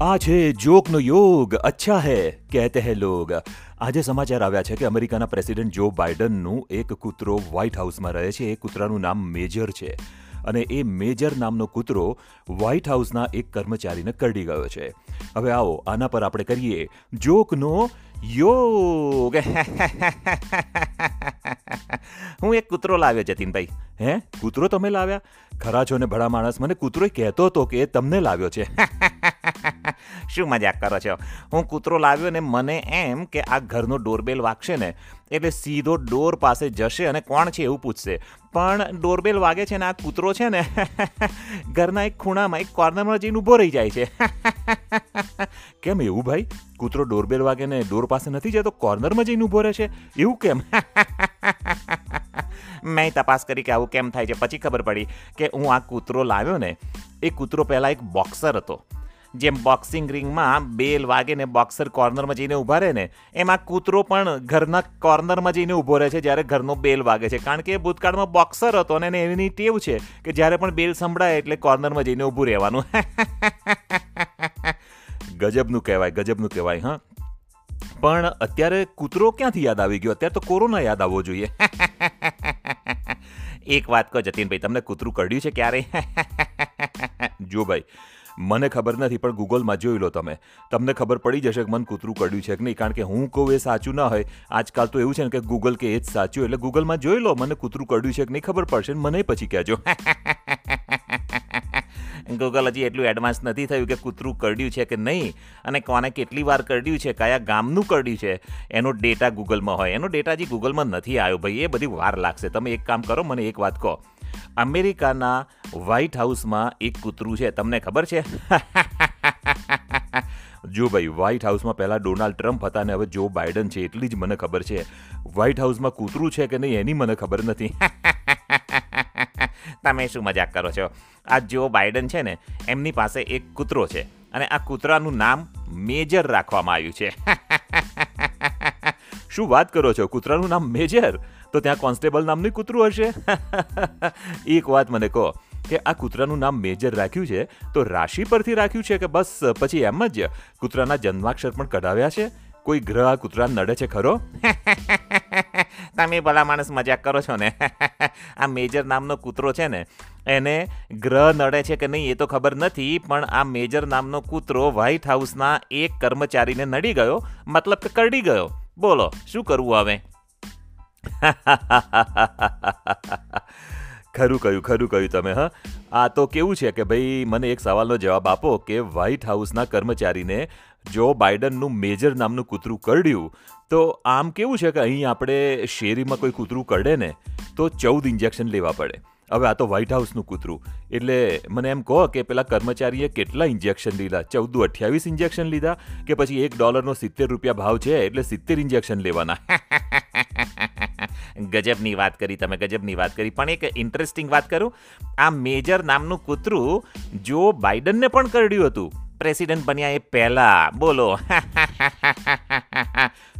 આ છે જોકનો યોગ અચ્છા હે, કહેતે હે લોગ. આજે સમાચાર આવ્યા છે કે અમેરિકાના પ્રેસિડેન્ટ જો બાઇડનનું એક કૂતરો વ્હાઇટ હાઉસમાં રહે છે. એ કૂતરાનું નામ મેજર છે અને એ મેજર નામનો કૂતરો વ્હાઇટ હાઉસના એક કર્મચારીને કરડી ગયો છે. હવે આવો, આના પર આપણે કરીએ જોકનો યોગ. હું એક કૂતરો લાવ્યો, જતીનભાઈ. હે, કૂતરો તમે લાવ્યા? ખરા છો ને ભડા માણસ? મને કૂતરો કહેતો હતો કે તમને લાવ્યો છે. શું મજાક કરો છો? હું કૂતરો લાવ્યો ને મને એમ કે આ ઘરનો ડોરબેલ વાગશે ને, એટલે સીધો ડોર પાસે જશે અને કોણ છે એવું પૂછશે. પણ ડોરબેલ વાગે છે ને, આ કૂતરો છે ને, ઘરના એક ખૂણામાં, એક કોર્નરમાં જઈને ઊભો રહી જાય છે. કેમ એવું ભાઈ? કૂતરો ડોરબેલ વાગે ને ડોર પાસે નથી જતો, કોર્નરમાં જઈને ઊભો રહે છે? એવું કેમ? મેં તપાસ કરી કે આવું કેમ થાય છે. પછી ખબર પડી કે હું આ કૂતરો લાવ્યો ને, એ કૂતરો પહેલાં એક બોક્સર હતો. જેમ બોક્સિંગ રિંગમાં બેલ વાગે ને બોક્સર કોર્નરમાં જઈને ઊભા રહે ને, એમાં કૂતરો પણ ઘરના કોર્નરમાં જઈને ઊભો રહે છે જ્યારે ઘરનો બેલ વાગે છે. કારણ કે ભૂતકાળમાં બોક્સર હતો અને એની ટેવ છે કે જ્યારે પણ બેલ સંભળાય એટલે કોર્નરમાં જઈને ઊભું રહેવાનું. ગજબનું કહેવાય ગજબનું કહેવાય, હા. પણ અત્યારે કૂતરો ક્યાંથી યાદ આવી ગયો? અત્યારે તો કોરોના યાદ આવવો જોઈએ. એક વાત કહો જતીનભાઈ, તમને કૂતરું કરડ્યું છે ક્યારે? જો ભાઈ મને ખબર નથી, પણ ગૂગલમાં જોઈ લો તમે. તમને ખબર પડી જશે કે મને કૂતરું કર્યું છે કે નહીં, કારણ કે હું કહું એ સાચું ના હોય. આજકાલ તો એવું છે ને કે ગૂગલ કે એ જ સાચું, એટલે ગૂગલમાં જોઈ લો, મને કૂતરું કર્યું છે કે નહીં ખબર પડશે મને પછી કહેજો. ગૂગલ હજી એટલું એડવાન્સ નથી થયું કે કૂતરું કરડ્યું છે કે નહીં, અને કોને કેટલી વાર કરડ્યું છે, કયા ગામનું કરડ્યું છે, એનો ડેટા ગૂગલમાં હોય. એનો ડેટા હજી ગૂગલમાં નથી આવ્યો ભાઈ, એ બધી વાર લાગશે. તમે એક કામ કરો, મને એક વાત કહો. અમેરિકાના વ્હાઇટ હાઉસમાં એક કૂતરું છે. તમને ખબર છે? જો ભાઈ, વ્હાઇટ હાઉસમાં પહેલાં ડોનાલ્ડ ટ્રમ્પ હતા અને હવે જો બાઇડન છે, એટલી જ મને ખબર છે. વ્હાઇટ હાઉસમાં કૂતરું છે કે નહીં, એની મને ખબર નથી. તમે શું મજાક કરો છો? આ જો બાઇડન છે ને, એમની પાસે એક કૂતરો છે અને આ કૂતરાનું નામ મેજર રાખવામાં આવ્યું છે. શું વાત કરો છો? કૂતરાનું નામ મેજર? તો ત્યાં કોન્સ્ટેબલ નામનું કૂતરું હશે? એક વાત મને કહો, કે આ કૂતરાનું નામ મેજર રાખ્યું છે, તો રાશિ પરથી રાખ્યું છે કે બસ, પછી એમ જ? કૂતરાના જન્માક્ષર પણ કઢાવ્યા છે? કોઈ ગ્રહ આ કૂતરા નડે છે ખરો? તમે ભલા માણસ મજાક કરો છો ને? આ મેજર નામનો કૂતરો છે ને, એને ગ્રહ નડે છે કે નહીં એ તો ખબર નથી, પણ આ મેજર નામનો કૂતરો વ્હાઇટ હાઉસના એક કર્મચારીને નડી ગયો, મતલબ કે કરડી ગયો. બોલો, શું કરવું હવે? ખરું કહ્યું ખરું કહ્યું તમે, હા? આ તો કેવું છે કે ભાઈ, મને એક સવાલનો જવાબ આપો કે વ્હાઇટ હાઉસના કર્મચારીને જો બાઇડનનું મેજર નામનું કૂતરું કરડ્યું, તો આમ કેવું છે કે અહીં આપણે શેરીમાં કોઈ કૂતરું કરડે ને, તો ચૌદ ઇન્જેક્શન લેવા પડે. હવે આ તો વ્હાઇટ હાઉસનું કૂતરું. એટલે મને એમ કહો કે પેલા કર્મચારીએ કેટલા ઇન્જેક્શન લીધા? ચૌદ અઠ્યાવીસ ઇન્જેક્શન લીધા કે પછી એક ડોલરનો સિત્તેર રૂપિયા ભાવ છે એટલે સિત્તેર ઇન્જેક્શન લેવાના? ગજબની વાત કરી તમે, ગજબની વાત કરી. પણ એક ઇન્ટરેસ્ટિંગ વાત કરું. આ મેજર નામનું કૂતરું જો બાઇડનને પણ કરડ્યું હતું. પ્રેસિડેન્ટ બન્યા એ પહેલા. બોલો.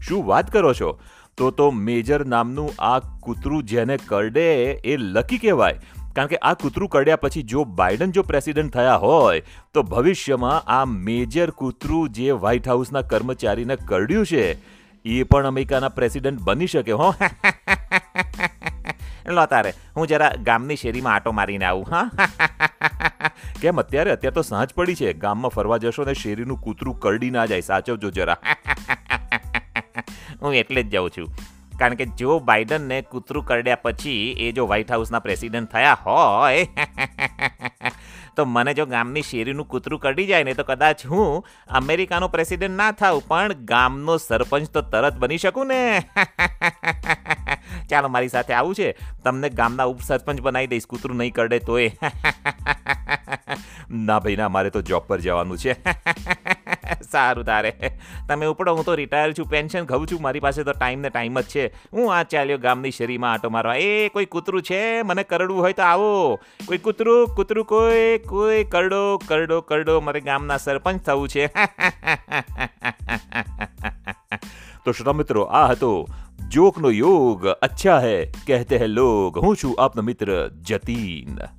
શું વાત કરો છો? તો તો મેજર નામનું આ કૂતરું જેને કરડે એ લકી કહેવાય. કારણ કે આ કૂતરું કરડ્યા પછી જો બાઇડન જો પ્રેસિડેન્ટ થયા હોય, તો ભવિષ્યમાં આ મેજર કૂતરું જે વ્હાઇટ હાઉસના કર્મચારીને કરડ્યું છે, એ પણ અમેરિકાના પ્રેસિડેન્ટ બની શકે, હો? લો તારે, હું જરા ગામની શેરીમાં આટો મારીને આવું, હા? કેમ અત્યારે? અત્યારે તો સાંજ પડી છે. ગામમાં ફરવા જશો ને શેરીનું કૂતરું કરડી ના જાય. સાચવજો જરા. હું એટલે જ જાઉં છું. કારણ કે જો બાઇડનને કૂતરું કરડ્યા પછી એ જો વ્હાઇટ હાઉસના પ્રેસિડેન્ટ થયા હોય, તો મને જો ગામની શેરીનું કૂતરું કરડી જાય ને તો કદાચ હું અમેરિકાનો પ્રેસિડેન્ટ ના થાઉં, પણ ગામનો સરપંચ તો તરત બની શકું ને. ચાલો, મારી સાથે આવું છે. તમને ગામના ઉપસરપંચ બનાવી દઈશ, કૂતરું નહીં કરડે તોય. ના ભાઈ, ના, મારે તો જોબ પર જવાનું છે. સારું તારે. તમે ઉપડો, હું તો રિટાયર છું પેન્શન ઘઉં છું, મારી પાસે તો ટાઈમ ને ટાઈમ જ છે. હું આ ચાલ્યો ગામની શેરીમાં આટો મારવા. એ કોઈ કૂતરું છે? મને કરડવું હોય તો આવો. કોઈ કૂતરું? કૂતરું કોઈ? કોઈ કરડો કરડો કરડો મારે ગામના સરપંચ થવું છે. તો શ્રોતા મિત્રો, આ હતો જોકનો યોગ. અચ્છા હે, કહેતે હે લોગ. હું છું આપનો મિત્ર જતીન.